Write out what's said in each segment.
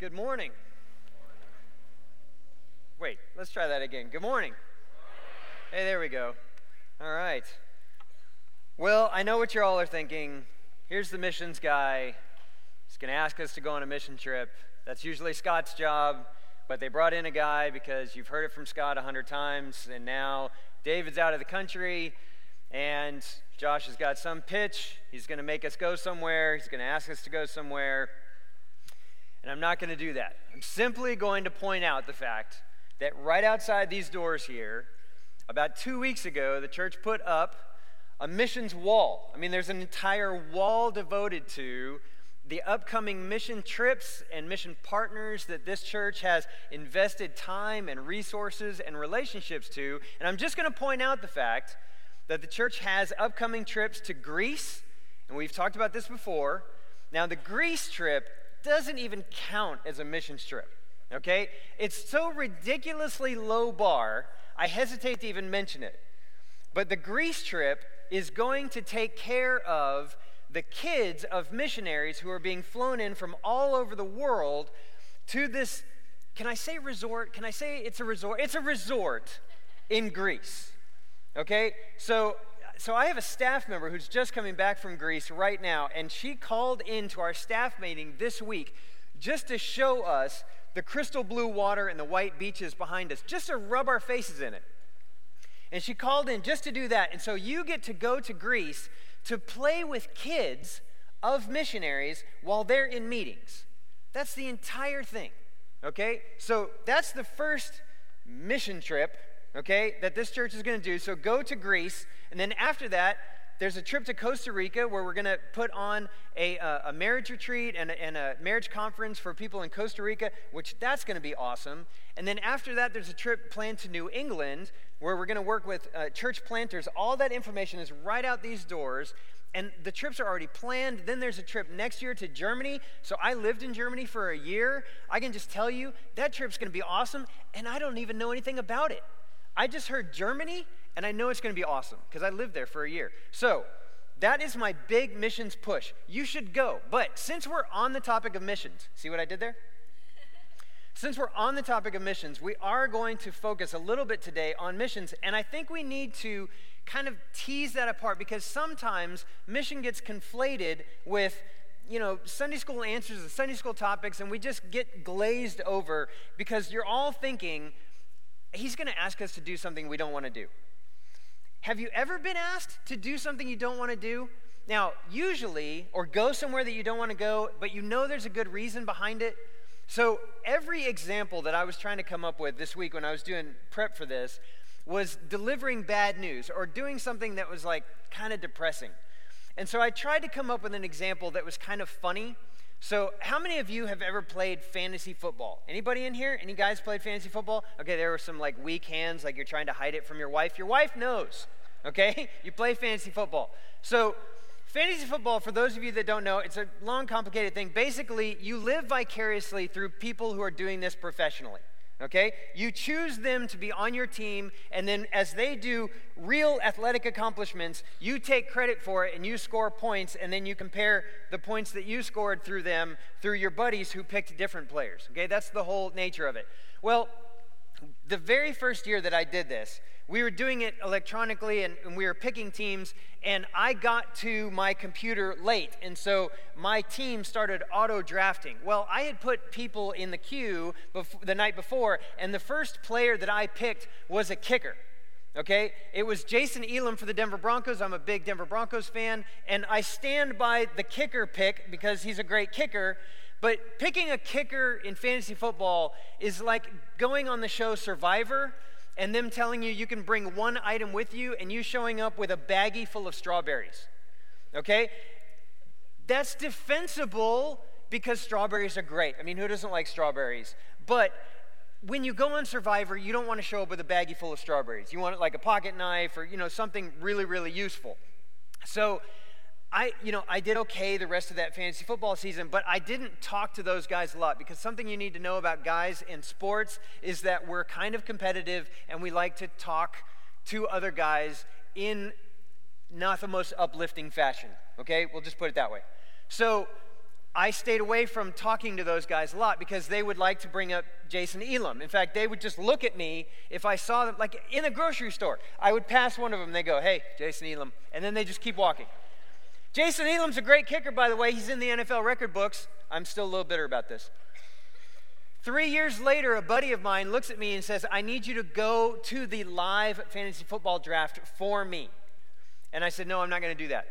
Good morning. Wait, let's try that again. Good morning. Hey, there we go. All right. Well, I know what you all are thinking. Here's the missions guy. He's going to ask us to go on a mission trip. That's usually Scott's job, but they brought in a guy because you've heard it from Scott a hundred times, and now David's out of the country, and Josh has got some pitch. He's going to make us go somewhere. He's going to ask us to go somewhere. And I'm not going to do that. I'm simply going to point out the fact that right outside these doors here, about two weeks ago, the church put up a missions wall. I mean, there's an entire wall devoted to the upcoming mission trips and mission partners that this church has invested time and resources and relationships to. And I'm just going to point out the fact that the church has upcoming trips to Greece, and we've talked about this before. Now, the Greece trip doesn't even count as a mission trip, okay? It's so ridiculously low bar, I hesitate to even mention it. But the Greece trip is going to take care of the kids of missionaries who are being flown in from all over the world to this can I say resort? Can I say it's a resort? It's a resort in Greece. Okay? So so I have a staff member who's just coming back from Greece right now, and she called into our staff meeting this week just to show us the crystal blue water and the white beaches behind us, just to rub our faces in it. And she called in just to do that. And so you get to go to Greece to play with kids of missionaries while they're in meetings. That's the entire thing. Okay? So that's the first mission trip okay, that this church is going to do. So go to Greece, and then after that, there's a trip to Costa Rica where we're going to put on a, uh, a marriage retreat and a, and a, marriage conference for people in Costa Rica, which that's going to be awesome. And then after that, there's a trip planned to New England where we're going to work with uh, church planters. All that information is right out these doors. And the trips are already planned. Then there's a trip next year to Germany. So I lived in Germany for a year. I can just tell you that trip's going to be awesome. And I don't even know anything about it. I just heard Germany, and I know it's going to be awesome because I lived there for a year. So, that is my big missions push. You should go. But since we're on the topic of missions, see what I did there? since we're on the topic of missions, we are going to focus a little bit today on missions, and I think we need to kind of tease that apart because sometimes mission gets conflated with you know, Sunday school answers and Sunday school topics, and we just get glazed over because you're all thinking he's going to ask us to do something we don't want to do. Have you ever been asked to do something you don't want to do? Now, usually, or go somewhere that you don't want to go, but you know there's a good reason behind it. So, every example that I was trying to come up with this week when I was doing prep for this was delivering bad news or doing something that was like kind of depressing. And so I tried to come up with an example that was kind of funny so, how many of you have ever played fantasy football? Anybody in here? Any guys played fantasy football? Okay, there were some like weak hands, like you're trying to hide it from your wife. Your wife knows, okay? You play fantasy football. So, fantasy football, for those of you that don't know, it's a long, complicated thing. Basically, you live vicariously through people who are doing this professionally. Okay? You choose them to be on your team, and then as they do real athletic accomplishments, you take credit for it and you score points, and then you compare the points that you scored through them through your buddies who picked different players. Okay? That's the whole nature of it. Well, the very first year that I did this, we were doing it electronically and, and, we were picking teams and i got to my computer late and so my team started auto drafting well i had put people in the queue bef- the night before and the first player that i picked was a kicker okay? It was jason elam for the denver broncos. I'm a big denver broncos fan and i stand by the kicker pick because he's a great kicker but picking a kicker in fantasy football is like going on the show survivor and them telling you you can bring one item with you and you showing up with a baggie full of strawberries. Okay? That's defensible because strawberries are great. I mean, who doesn't like strawberries? But when you go on Survivor, you don't want to show up with a baggie full of strawberries. You want it like a pocket knife or, you know, something really, really useful. So I, you know, I did okay the rest of that fantasy football season, but I didn't talk to those guys a lot because something you need to know about guys in sports is that we're kind of competitive and we like to talk to other guys in not the most uplifting fashion. Okay, we'll just put it that way. So I stayed away from talking to those guys a lot because they would like to bring up Jason Elam. In fact, they would just look at me if I saw them, like in a grocery store. I would pass one of them, they go, hey, Jason Elam, and then they just keep walking. Jason Elam's a great kicker, by the way. He's in the NFL record books. I'm still a little bitter about this. Three years later, a buddy of mine looks at me and says, I need you to go to the live fantasy football draft for me. And I said, No, I'm not going to do that.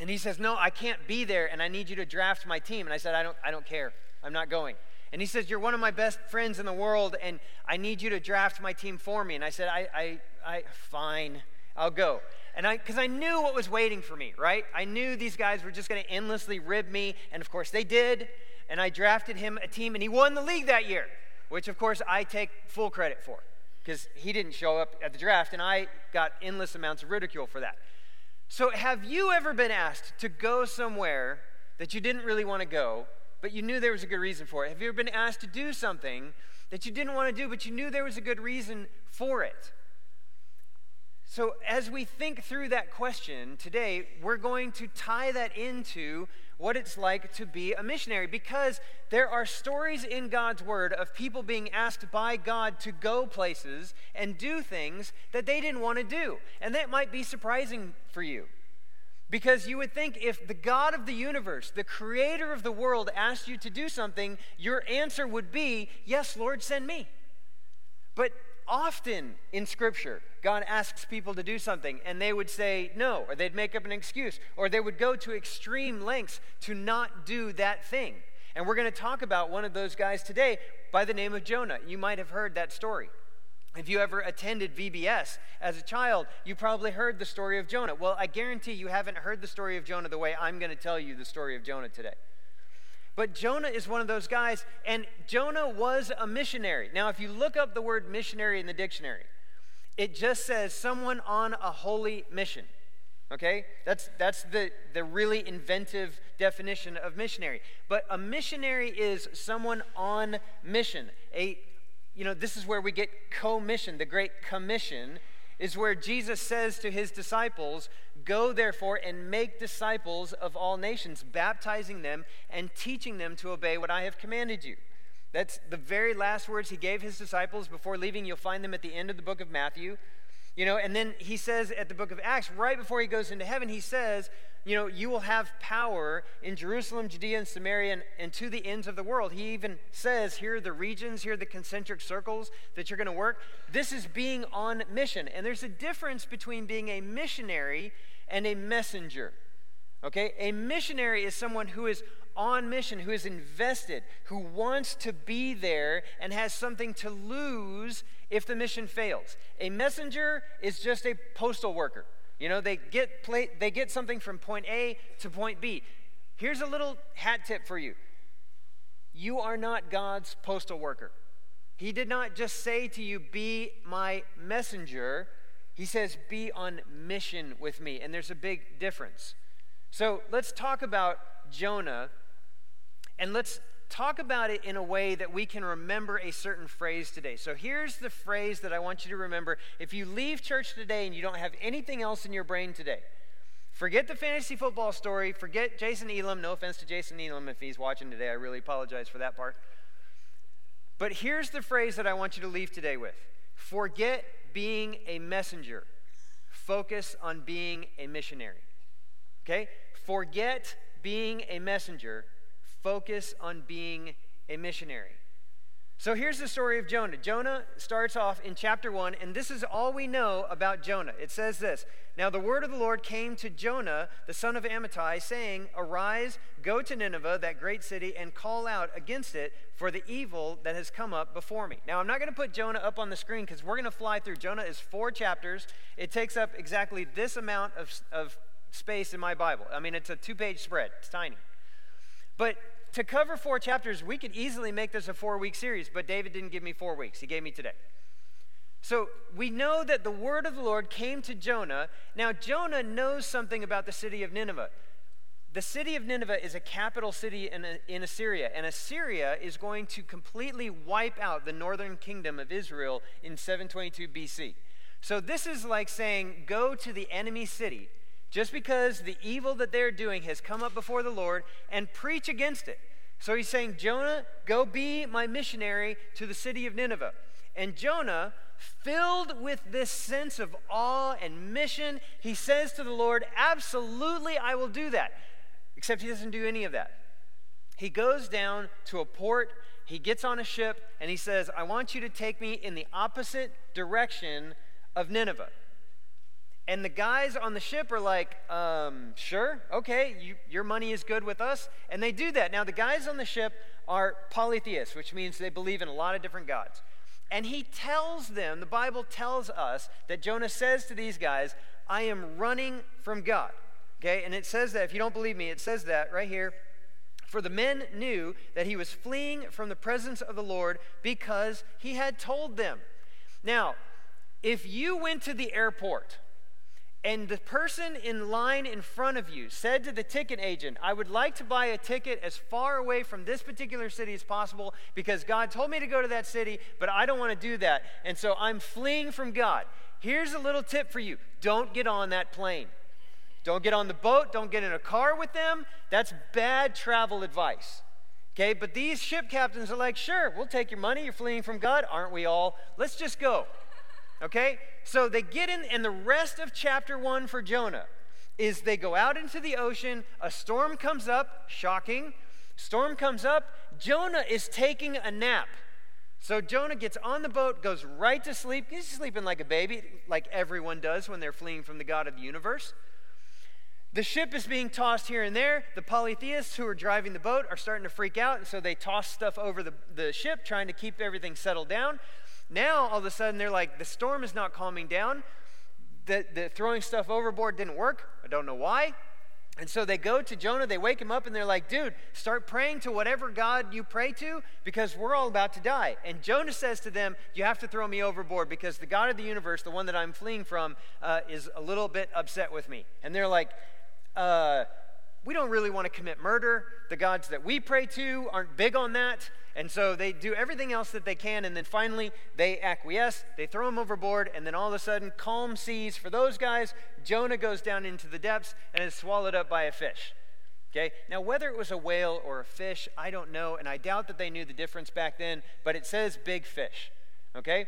And he says, No, I can't be there, and I need you to draft my team. And I said, I don't, I don't care. I'm not going. And he says, You're one of my best friends in the world, and I need you to draft my team for me. And I said, I, I, I fine, I'll go. And I, because I knew what was waiting for me, right? I knew these guys were just going to endlessly rib me, and of course they did. And I drafted him a team, and he won the league that year, which of course I take full credit for, because he didn't show up at the draft, and I got endless amounts of ridicule for that. So, have you ever been asked to go somewhere that you didn't really want to go, but you knew there was a good reason for it? Have you ever been asked to do something that you didn't want to do, but you knew there was a good reason for it? So, as we think through that question today, we're going to tie that into what it's like to be a missionary because there are stories in God's Word of people being asked by God to go places and do things that they didn't want to do. And that might be surprising for you. Because you would think if the God of the universe, the creator of the world, asked you to do something, your answer would be, Yes, Lord, send me. But often in Scripture, God asks people to do something and they would say no, or they'd make up an excuse, or they would go to extreme lengths to not do that thing. And we're going to talk about one of those guys today by the name of Jonah. You might have heard that story. If you ever attended VBS as a child, you probably heard the story of Jonah. Well, I guarantee you haven't heard the story of Jonah the way I'm going to tell you the story of Jonah today. But Jonah is one of those guys, and Jonah was a missionary. Now, if you look up the word missionary in the dictionary, it just says someone on a holy mission. Okay? That's, that's the, the really inventive definition of missionary. But a missionary is someone on mission. A, you know, this is where we get commission, the Great Commission is where Jesus says to his disciples, Go therefore and make disciples of all nations, baptizing them and teaching them to obey what I have commanded you. That's the very last words he gave his disciples before leaving. You'll find them at the end of the book of Matthew. You know, and then he says at the book of Acts, right before he goes into heaven, he says, you know, you will have power in Jerusalem, Judea, and Samaria, and, and to the ends of the world. He even says, here are the regions, here are the concentric circles that you're going to work. This is being on mission. And there's a difference between being a missionary and a messenger. Okay? A missionary is someone who is on mission, who is invested, who wants to be there and has something to lose if the mission fails. A messenger is just a postal worker. You know, they get, play, they get something from point A to point B. Here's a little hat tip for you you are not God's postal worker. He did not just say to you, Be my messenger. He says, Be on mission with me. And there's a big difference. So let's talk about Jonah and let's talk about it in a way that we can remember a certain phrase today. So here's the phrase that I want you to remember. If you leave church today and you don't have anything else in your brain today, forget the fantasy football story, forget Jason Elam. No offense to Jason Elam if he's watching today. I really apologize for that part. But here's the phrase that I want you to leave today with forget being a messenger, focus on being a missionary. Okay? Forget being a messenger focus on being a missionary. So here's the story of Jonah. Jonah starts off in chapter 1, and this is all we know about Jonah. It says this Now the word of the Lord came to Jonah, the son of Amittai, saying, Arise, go to Nineveh, that great city, and call out against it for the evil that has come up before me. Now I'm not going to put Jonah up on the screen because we're going to fly through. Jonah is four chapters, it takes up exactly this amount of, of space in my Bible. I mean, it's a two page spread, it's tiny. But to cover four chapters, we could easily make this a four week series, but David didn't give me four weeks. He gave me today. So we know that the word of the Lord came to Jonah. Now, Jonah knows something about the city of Nineveh. The city of Nineveh is a capital city in, in Assyria, and Assyria is going to completely wipe out the northern kingdom of Israel in 722 BC. So this is like saying, go to the enemy city just because the evil that they're doing has come up before the Lord and preach against it. So he's saying, Jonah, go be my missionary to the city of Nineveh. And Jonah, filled with this sense of awe and mission, he says to the Lord, Absolutely, I will do that. Except he doesn't do any of that. He goes down to a port, he gets on a ship, and he says, I want you to take me in the opposite direction of Nineveh. And the guys on the ship are like, um, sure, okay, you, your money is good with us. And they do that. Now, the guys on the ship are polytheists, which means they believe in a lot of different gods. And he tells them, the Bible tells us that Jonah says to these guys, I am running from God. Okay, and it says that, if you don't believe me, it says that right here. For the men knew that he was fleeing from the presence of the Lord because he had told them. Now, if you went to the airport, and the person in line in front of you said to the ticket agent, I would like to buy a ticket as far away from this particular city as possible because God told me to go to that city, but I don't want to do that. And so I'm fleeing from God. Here's a little tip for you don't get on that plane. Don't get on the boat. Don't get in a car with them. That's bad travel advice. Okay, but these ship captains are like, sure, we'll take your money. You're fleeing from God, aren't we all? Let's just go. Okay? So they get in, and the rest of chapter one for Jonah is they go out into the ocean, a storm comes up, shocking. Storm comes up, Jonah is taking a nap. So Jonah gets on the boat, goes right to sleep. He's sleeping like a baby, like everyone does when they're fleeing from the God of the universe. The ship is being tossed here and there. The polytheists who are driving the boat are starting to freak out, and so they toss stuff over the, the ship, trying to keep everything settled down. Now, all of a sudden, they're like, the storm is not calming down. The, the throwing stuff overboard didn't work. I don't know why. And so they go to Jonah, they wake him up, and they're like, dude, start praying to whatever God you pray to because we're all about to die. And Jonah says to them, You have to throw me overboard because the God of the universe, the one that I'm fleeing from, uh, is a little bit upset with me. And they're like, uh, We don't really want to commit murder. The gods that we pray to aren't big on that. And so they do everything else that they can, and then finally they acquiesce, they throw him overboard, and then all of a sudden, calm seas for those guys. Jonah goes down into the depths and is swallowed up by a fish. Okay? Now, whether it was a whale or a fish, I don't know, and I doubt that they knew the difference back then, but it says big fish. Okay?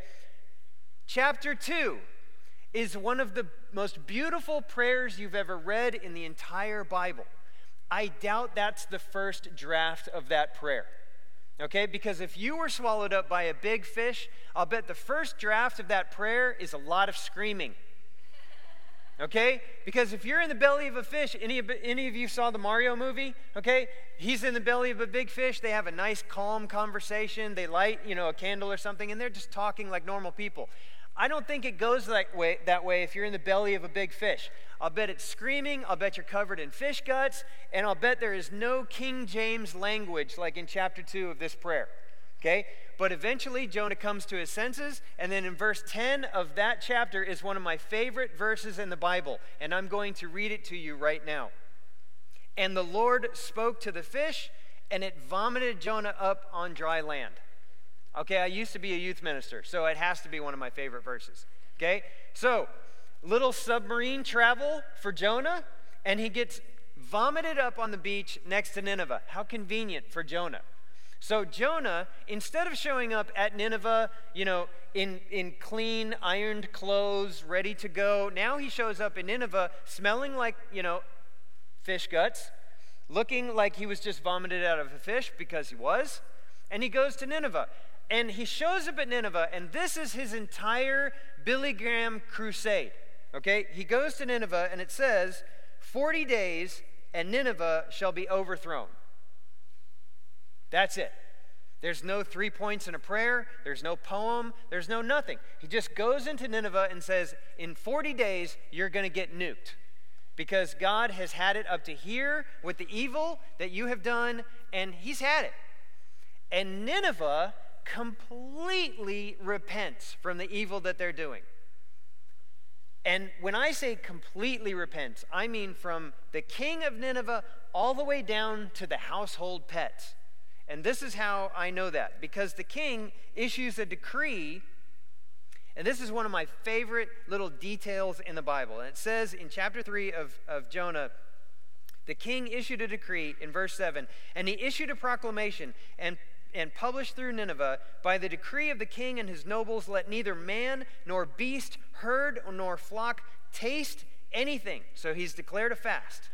Chapter 2 is one of the most beautiful prayers you've ever read in the entire Bible. I doubt that's the first draft of that prayer. Okay, because if you were swallowed up by a big fish, I'll bet the first draft of that prayer is a lot of screaming. Okay? Because if you're in the belly of a fish, any of, any of you saw the Mario movie? Okay? He's in the belly of a big fish. They have a nice, calm conversation. They light, you know, a candle or something, and they're just talking like normal people. I don't think it goes that way, that way if you're in the belly of a big fish. I'll bet it's screaming. I'll bet you're covered in fish guts. And I'll bet there is no King James language like in chapter 2 of this prayer. Okay? But eventually, Jonah comes to his senses. And then in verse 10 of that chapter is one of my favorite verses in the Bible. And I'm going to read it to you right now. And the Lord spoke to the fish, and it vomited Jonah up on dry land. Okay, I used to be a youth minister, so it has to be one of my favorite verses. Okay, so little submarine travel for Jonah, and he gets vomited up on the beach next to Nineveh. How convenient for Jonah. So Jonah, instead of showing up at Nineveh, you know, in, in clean, ironed clothes, ready to go, now he shows up in Nineveh smelling like, you know, fish guts, looking like he was just vomited out of a fish because he was, and he goes to Nineveh. And he shows up at Nineveh, and this is his entire Billy Graham crusade. Okay? He goes to Nineveh, and it says, 40 days, and Nineveh shall be overthrown. That's it. There's no three points in a prayer, there's no poem, there's no nothing. He just goes into Nineveh and says, In 40 days, you're going to get nuked. Because God has had it up to here with the evil that you have done, and He's had it. And Nineveh completely repents from the evil that they're doing. And when I say completely repents, I mean from the king of Nineveh all the way down to the household pets. And this is how I know that because the king issues a decree And this is one of my favorite little details in the Bible. And it says in chapter 3 of, of Jonah, the king issued a decree in verse 7, and he issued a proclamation and, and published through Nineveh by the decree of the king and his nobles, let neither man nor beast, herd nor flock taste anything. So he's declared a fast.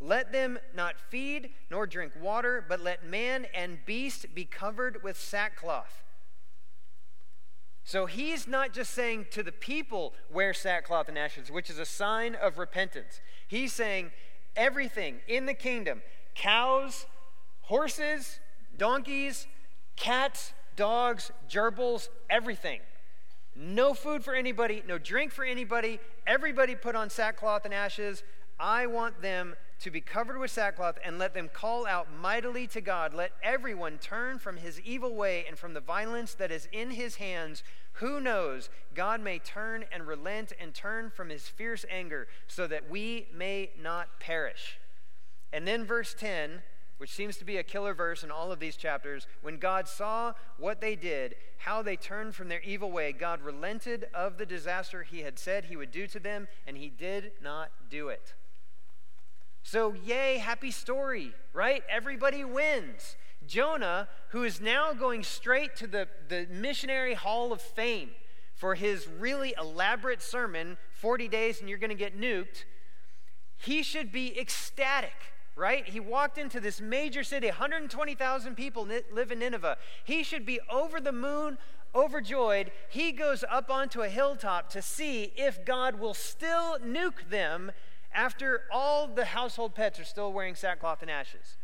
Let them not feed nor drink water, but let man and beast be covered with sackcloth. So he's not just saying to the people, wear sackcloth and ashes, which is a sign of repentance. He's saying everything in the kingdom cows, horses, donkeys, cats, dogs, gerbils, everything. No food for anybody, no drink for anybody. Everybody put on sackcloth and ashes. I want them to be covered with sackcloth and let them call out mightily to God. Let everyone turn from his evil way and from the violence that is in his hands. Who knows? God may turn and relent and turn from his fierce anger so that we may not perish. And then verse 10, which seems to be a killer verse in all of these chapters, when God saw what they did, how they turned from their evil way, God relented of the disaster he had said he would do to them, and he did not do it. So, yay, happy story, right? Everybody wins. Jonah, who is now going straight to the, the missionary hall of fame for his really elaborate sermon 40 days and you're going to get nuked, he should be ecstatic, right? He walked into this major city, 120,000 people live in Nineveh. He should be over the moon, overjoyed. He goes up onto a hilltop to see if God will still nuke them after all the household pets are still wearing sackcloth and ashes.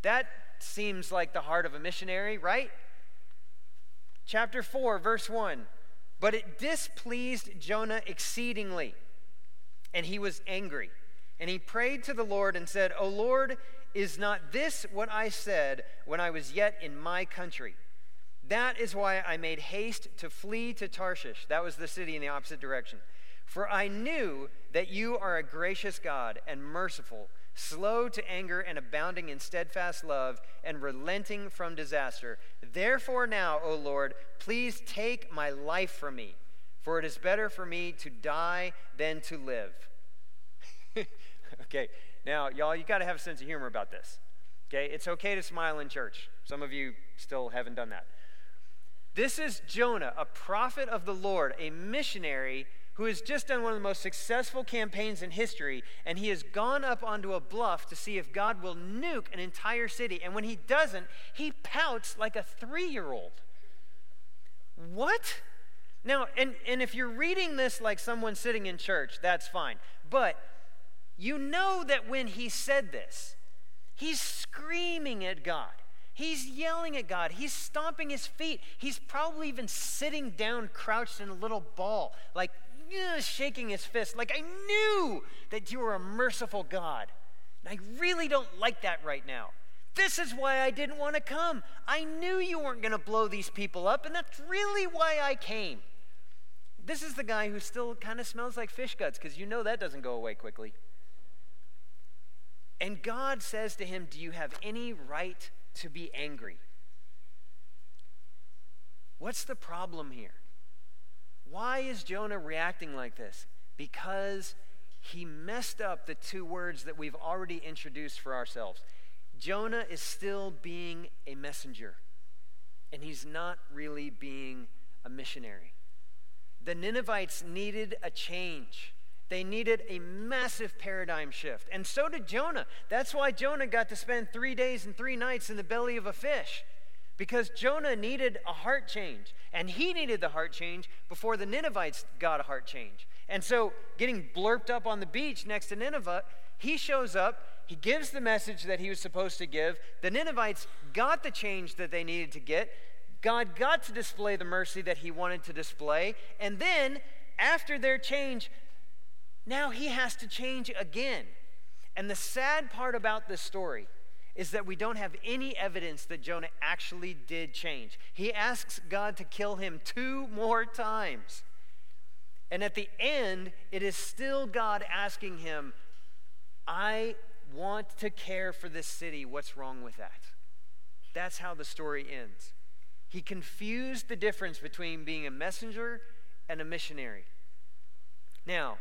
That seems like the heart of a missionary, right? Chapter 4, verse 1. But it displeased Jonah exceedingly, and he was angry. And he prayed to the Lord and said, O Lord, is not this what I said when I was yet in my country? That is why I made haste to flee to Tarshish. That was the city in the opposite direction. For I knew that you are a gracious God and merciful, slow to anger and abounding in steadfast love, and relenting from disaster. Therefore, now, O Lord, please take my life from me, for it is better for me to die than to live. okay, now, y'all, you got to have a sense of humor about this. Okay, it's okay to smile in church. Some of you still haven't done that. This is Jonah, a prophet of the Lord, a missionary who has just done one of the most successful campaigns in history, and he has gone up onto a bluff to see if God will nuke an entire city. And when he doesn't, he pouts like a three year old. What? Now, and, and if you're reading this like someone sitting in church, that's fine. But you know that when he said this, he's screaming at God. He's yelling at God. He's stomping his feet. He's probably even sitting down, crouched in a little ball, like shaking his fist, like, I knew that you were a merciful God. And I really don't like that right now. This is why I didn't want to come. I knew you weren't going to blow these people up, and that's really why I came. This is the guy who still kind of smells like fish guts, because you know that doesn't go away quickly. And God says to him, Do you have any right to be angry? What's the problem here? Why is Jonah reacting like this? Because he messed up the two words that we've already introduced for ourselves. Jonah is still being a messenger, and he's not really being a missionary. The Ninevites needed a change. They needed a massive paradigm shift. And so did Jonah. That's why Jonah got to spend three days and three nights in the belly of a fish because Jonah needed a heart change, and he needed the heart change before the Ninevites got a heart change. And so, getting blurped up on the beach next to Nineveh, he shows up, he gives the message that he was supposed to give. The Ninevites got the change that they needed to get. God got to display the mercy that he wanted to display. And then, after their change, now he has to change again. And the sad part about this story is that we don't have any evidence that Jonah actually did change. He asks God to kill him two more times. And at the end, it is still God asking him, I want to care for this city. What's wrong with that? That's how the story ends. He confused the difference between being a messenger and a missionary. Now,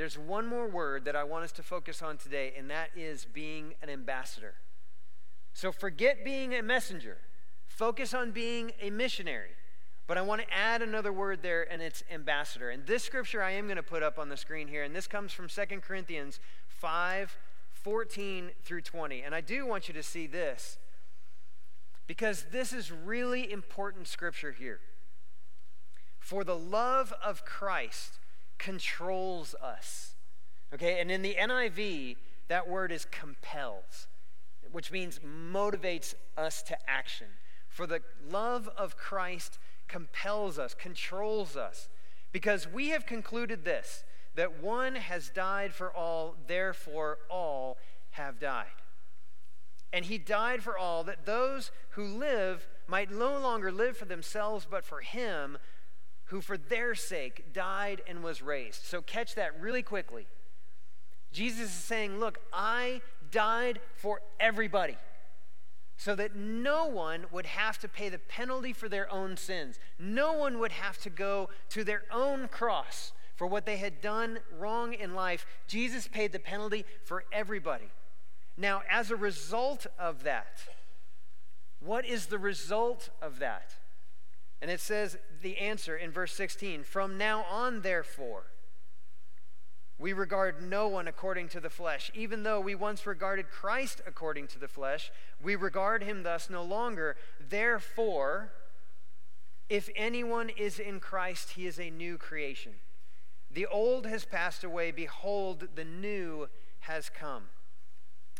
there's one more word that I want us to focus on today, and that is being an ambassador. So forget being a messenger, focus on being a missionary. But I want to add another word there, and it's ambassador. And this scripture I am going to put up on the screen here, and this comes from 2 Corinthians 5 14 through 20. And I do want you to see this because this is really important scripture here. For the love of Christ controls us. Okay, and in the NIV, that word is compels, which means motivates us to action. For the love of Christ compels us, controls us, because we have concluded this that one has died for all, therefore all have died. And he died for all, that those who live might no longer live for themselves, but for him who for their sake died and was raised. So catch that really quickly. Jesus is saying, Look, I died for everybody so that no one would have to pay the penalty for their own sins. No one would have to go to their own cross for what they had done wrong in life. Jesus paid the penalty for everybody. Now, as a result of that, what is the result of that? And it says the answer in verse 16 From now on, therefore, we regard no one according to the flesh. Even though we once regarded Christ according to the flesh, we regard him thus no longer. Therefore, if anyone is in Christ, he is a new creation. The old has passed away. Behold, the new has come.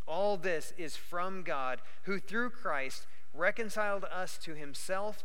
All this is from God, who through Christ reconciled us to himself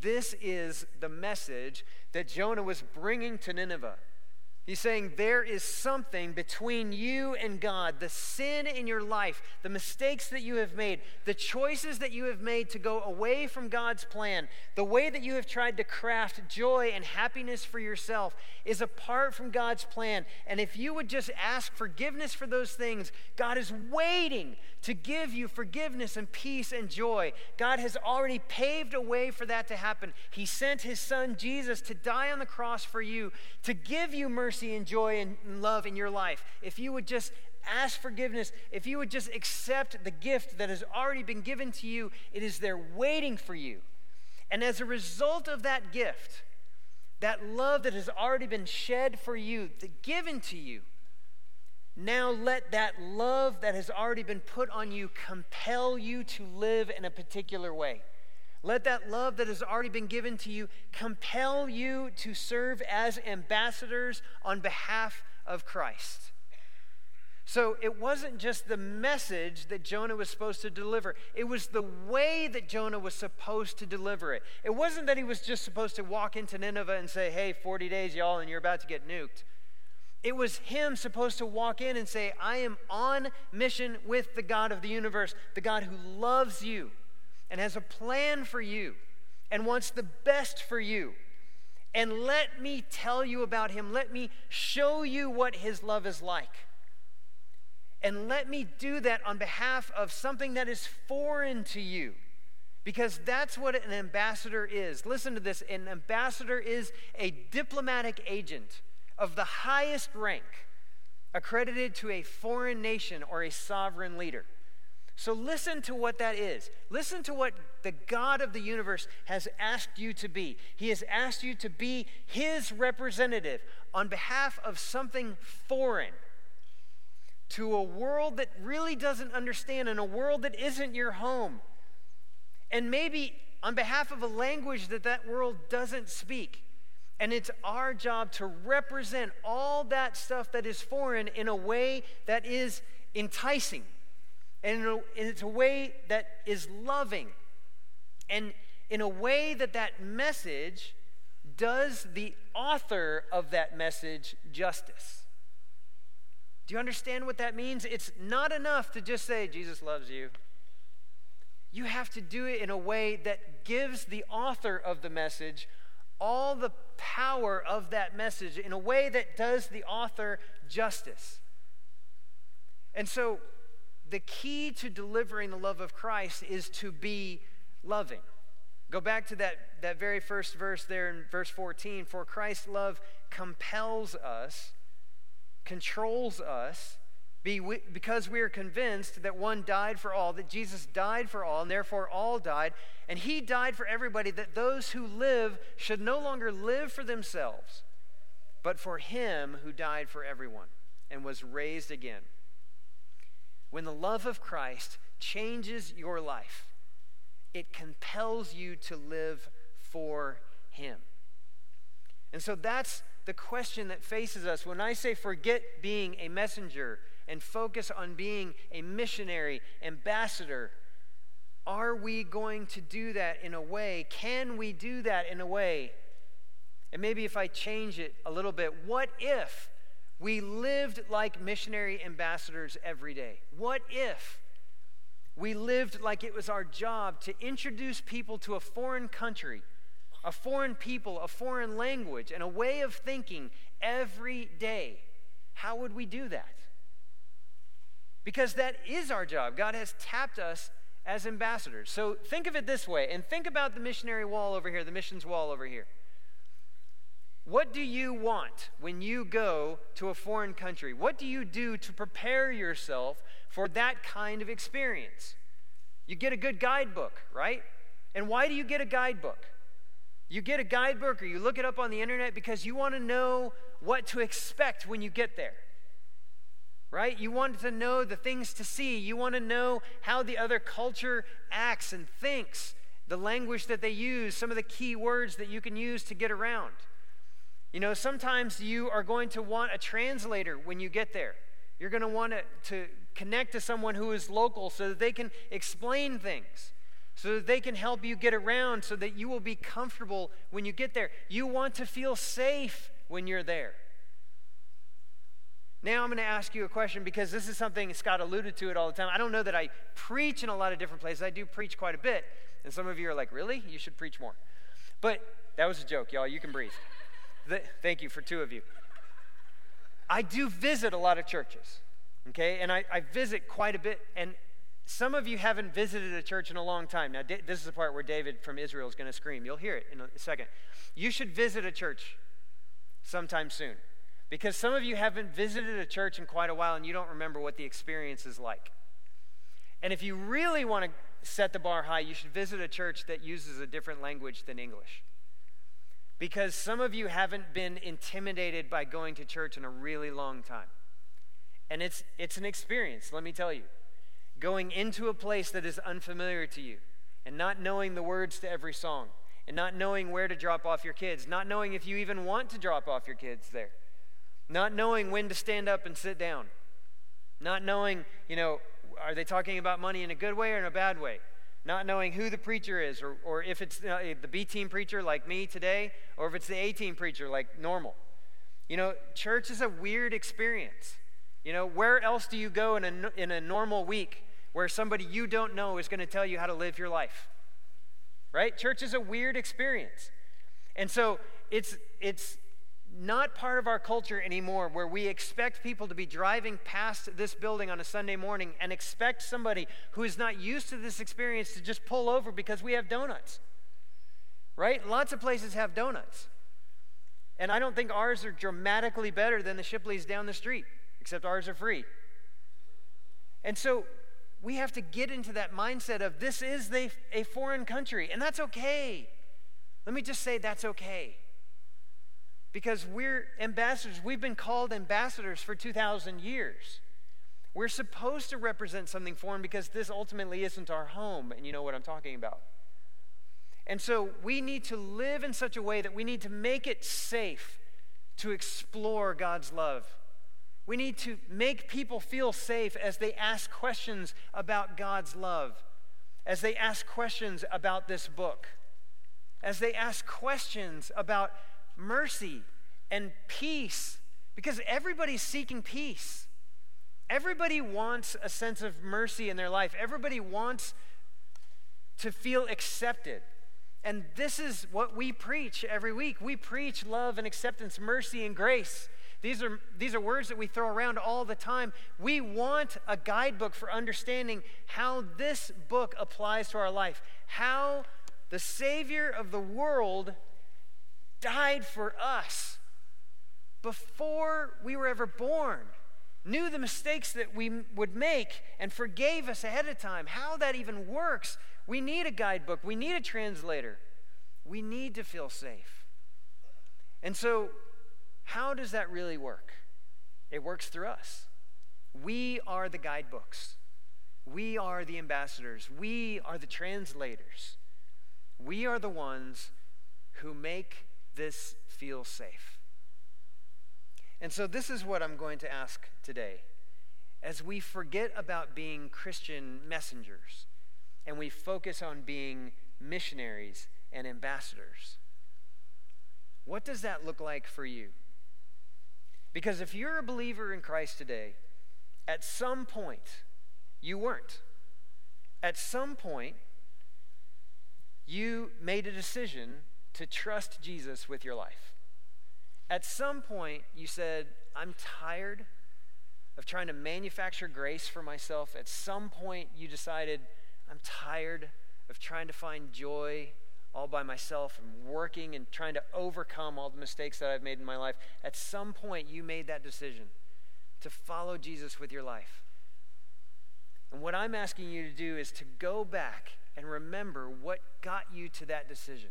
This is the message that Jonah was bringing to Nineveh. He's saying there is something between you and God, the sin in your life, the mistakes that you have made, the choices that you have made to go away from God's plan, the way that you have tried to craft joy and happiness for yourself is apart from God's plan. And if you would just ask forgiveness for those things, God is waiting to give you forgiveness and peace and joy. God has already paved a way for that to happen. He sent his son Jesus to die on the cross for you, to give you mercy and joy and love in your life. If you would just ask forgiveness, if you would just accept the gift that has already been given to you, it is there waiting for you. And as a result of that gift, that love that has already been shed for you, given to you, now let that love that has already been put on you compel you to live in a particular way. Let that love that has already been given to you compel you to serve as ambassadors on behalf of Christ. So it wasn't just the message that Jonah was supposed to deliver, it was the way that Jonah was supposed to deliver it. It wasn't that he was just supposed to walk into Nineveh and say, hey, 40 days, y'all, and you're about to get nuked. It was him supposed to walk in and say, I am on mission with the God of the universe, the God who loves you and has a plan for you and wants the best for you. And let me tell you about him. Let me show you what his love is like. And let me do that on behalf of something that is foreign to you. Because that's what an ambassador is. Listen to this an ambassador is a diplomatic agent of the highest rank accredited to a foreign nation or a sovereign leader. So listen to what that is. Listen to what the God of the universe has asked you to be. He has asked you to be his representative on behalf of something foreign to a world that really doesn't understand and a world that isn't your home. And maybe on behalf of a language that that world doesn't speak. And it's our job to represent all that stuff that is foreign in a way that is enticing. And, and it's a way that is loving. And in a way that that message does the author of that message justice. Do you understand what that means? It's not enough to just say, Jesus loves you. You have to do it in a way that gives the author of the message all the power of that message in a way that does the author justice. And so, the key to delivering the love of Christ is to be loving. Go back to that, that very first verse there in verse 14. For Christ's love compels us, controls us, be we, because we are convinced that one died for all, that Jesus died for all, and therefore all died. And he died for everybody, that those who live should no longer live for themselves, but for him who died for everyone and was raised again. When the love of Christ changes your life, it compels you to live for him. And so that's the question that faces us. When I say forget being a messenger, and focus on being a missionary, ambassador, are we going to do that in a way? Can we do that in a way? And maybe if I change it a little bit, what if we lived like missionary ambassadors every day? What if we lived like it was our job to introduce people to a foreign country, a foreign people, a foreign language, and a way of thinking every day? How would we do that? because that is our job. God has tapped us as ambassadors. So think of it this way, and think about the missionary wall over here, the missions wall over here. What do you want when you go to a foreign country? What do you do to prepare yourself for that kind of experience? You get a good guidebook, right? And why do you get a guidebook? You get a guidebook or you look it up on the internet because you want to know what to expect when you get there right? You want to know the things to see. You want to know how the other culture acts and thinks, the language that they use, some of the key words that you can use to get around. You know, sometimes you are going to want a translator when you get there. You're going to want to, connect to someone who is local so that they can explain things, so that they can help you get around, so that you will be comfortable when you get there. You want to feel safe when you're there. Now I'm going to ask you a question because this is something Scott alluded to it all the time. I don't know that I preach in a lot of different places. I do preach quite a bit. And some of you are like, really? You should preach more. But that was a joke, y'all. You can breathe. Thank you for two of you. I do visit a lot of churches, okay? And I, I visit quite a bit. And some of you haven't visited a church in a long time. Now, this is the part where David from Israel is going to scream. You'll hear it in a second. You should visit a church sometime soon. Because some of you haven't visited a church in quite a while and you don't remember what the experience is like. And if you really want to set the bar high, you should visit a church that uses a different language than English. Because some of you haven't been intimidated by going to church in a really long time. And it's, it's an experience, let me tell you. Going into a place that is unfamiliar to you and not knowing the words to every song and not knowing where to drop off your kids, not knowing if you even want to drop off your kids there not knowing when to stand up and sit down, not knowing, you know, are they talking about money in a good way or in a bad way? Not knowing who the preacher is, or, or if it's uh, the B team preacher like me today, or if it's the A team preacher like normal. You know, church is a weird experience. You know, where else do you go in a, in a normal week where somebody you don't know is going to tell you how to live your life? Right? Church is a weird experience. And so it's, it's not part of our culture anymore where we expect people to be driving past this building on a Sunday morning and expect somebody who is not used to this experience to just pull over because we have donuts. Right? Lots of places have donuts. And I don't think ours are dramatically better than the Shipleys down the street, except ours are free. And so we have to get into that mindset of this is the, a foreign country, and that's okay. Let me just say that's okay because we're ambassadors. We've been called ambassadors for 2,000 years. We're supposed to represent something foreign because this ultimately isn't our home, and you know what I'm talking about. And so we need to live in such a way that we need to make it safe to explore God's love. We need to make people feel safe as they ask questions about God's love, as they ask questions about this book. as they ask questions about mercy and peace, because everybody's seeking peace. Everybody wants a sense of mercy in their life. Everybody wants to feel accepted. And this is what we preach every week. We preach love and acceptance, mercy and grace. These are, these are words that we throw around all the time. We want a guidebook for understanding how this book applies to our life, how the Savior of the world died for us before we were ever born, knew the mistakes that we would make, and forgave us ahead of time. How that even works, we need a guidebook, we need a translator, we need to feel safe. And so, how does that really work? It works through us. We are the guidebooks. We are the ambassadors. We are the translators. We are the ones who make this feel safe. And so, this is what I'm going to ask today. As we forget about being Christian messengers and we focus on being missionaries and ambassadors, what does that look like for you? Because if you're a believer in Christ today, at some point, you weren't. At some point, you made a decision to trust Jesus with your life. At some point, you said, I'm tired of trying to manufacture grace for myself. At some point, you decided, I'm tired of trying to find joy all by myself and working and trying to overcome all the mistakes that I've made in my life. At some point, you made that decision to follow Jesus with your life. And what I'm asking you to do is to go back and remember what got you to that decision.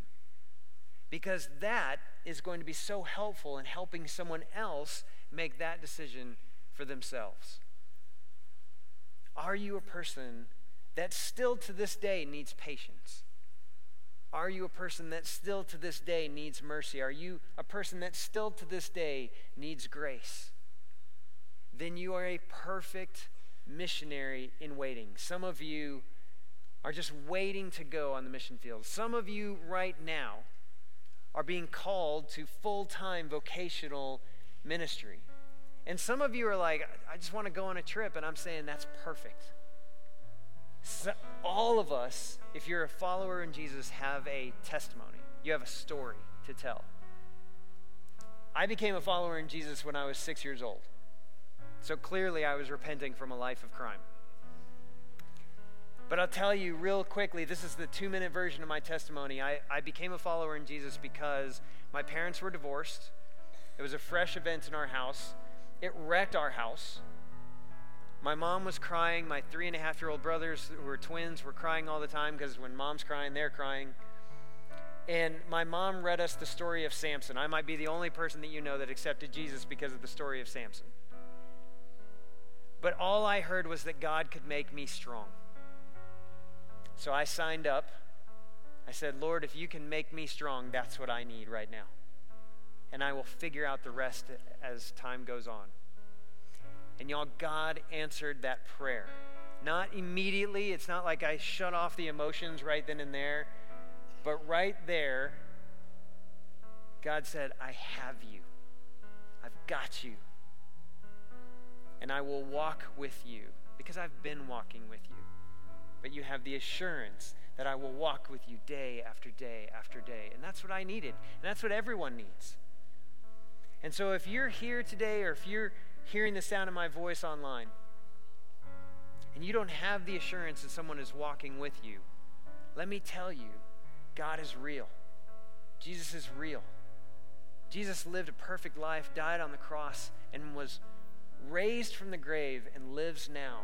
Because that is going to be so helpful in helping someone else make that decision for themselves. Are you a person that still to this day needs patience? Are you a person that still to this day needs mercy? Are you a person that still to this day needs grace? Then you are a perfect missionary in waiting. Some of you are just waiting to go on the mission field. Some of you right now are being called to full time vocational ministry. And some of you are like, I just want to go on a trip, and I'm saying that's perfect. So all of us, if you're a follower in Jesus, have a testimony. You have a story to tell. I became a follower in Jesus when I was six years old. So clearly, I was repenting from a life of crime. But I'll tell you real quickly this is the two minute version of my testimony. I, I became a follower in Jesus because my parents were divorced. It was a fresh event in our house, it wrecked our house. My mom was crying. My three and a half year old brothers, who were twins, were crying all the time because when mom's crying, they're crying. And my mom read us the story of Samson. I might be the only person that you know that accepted Jesus because of the story of Samson. But all I heard was that God could make me strong. So I signed up. I said, Lord, if you can make me strong, that's what I need right now. And I will figure out the rest as time goes on. And y'all, God answered that prayer. Not immediately, it's not like I shut off the emotions right then and there, but right there, God said, I have you. I've got you. And I will walk with you because I've been walking with you but you have the assurance that I will walk with you day after day after day. And that's what I needed. And that's what everyone needs. And so if you're here today or if you're hearing the sound of my voice online and you don't have the assurance that someone is walking with you, let me tell you, God is real. Jesus is real. Jesus lived a perfect life, died on the cross, and was raised from the grave and lives now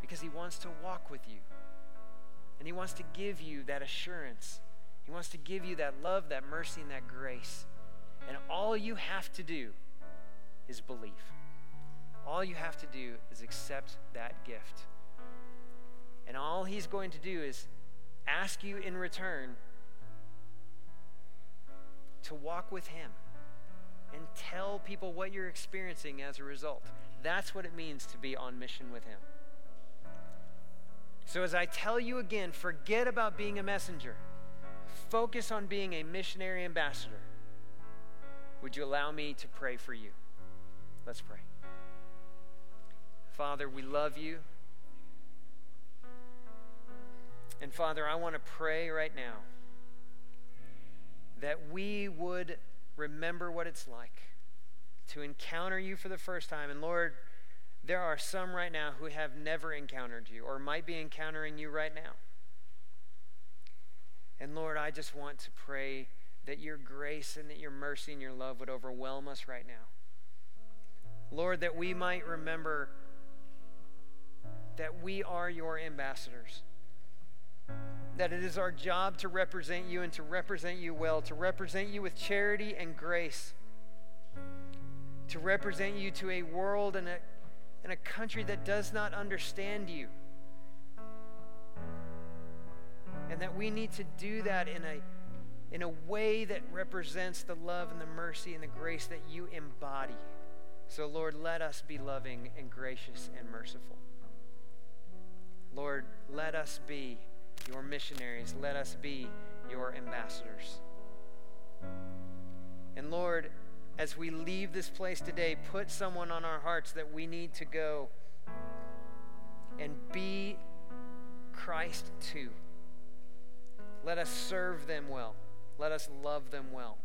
because he wants to walk with you. And He wants to give you that assurance. He wants to give you that love, that mercy, and that grace. And all you have to do is believe. All you have to do is accept that gift. And all He's going to do is ask you in return to walk with Him and tell people what you're experiencing as a result. That's what it means to be on mission with Him. So, as I tell you again, forget about being a messenger. focus on being a missionary ambassador, would you allow me to pray for you? Let's pray. Father, we love you. And Father, I want to pray right now that we would remember what it's like to encounter you for the first time. And Lord, there are some right now who have never encountered you or might be encountering you right now. And Lord, I just want to pray that your grace and that your mercy and your love would overwhelm us right now. Lord, that we might remember that we are your ambassadors. That it is our job to represent you and to represent you well, to represent you with charity and grace, to represent you to a world and a, and a country that does not understand you. And that we need to do that in a, in a way that represents the love and the mercy and the grace that you embody. So, Lord, let us be loving and gracious and merciful. Lord, let us be your missionaries. Let us be your ambassadors. And Lord, as we leave this place today, put someone on our hearts that we need to go and be Christ to. Let us serve them well. Let us love them well.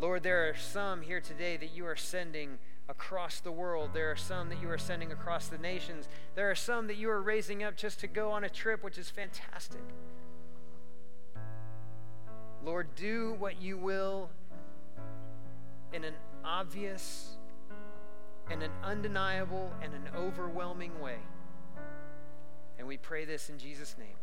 Lord, there are some here today that you are sending across the world. There are some that you are sending across the nations. There are some that you are raising up just to go on a trip, which is fantastic. Lord, do what you will in an obvious and an undeniable and an overwhelming way. And we pray this in Jesus' name.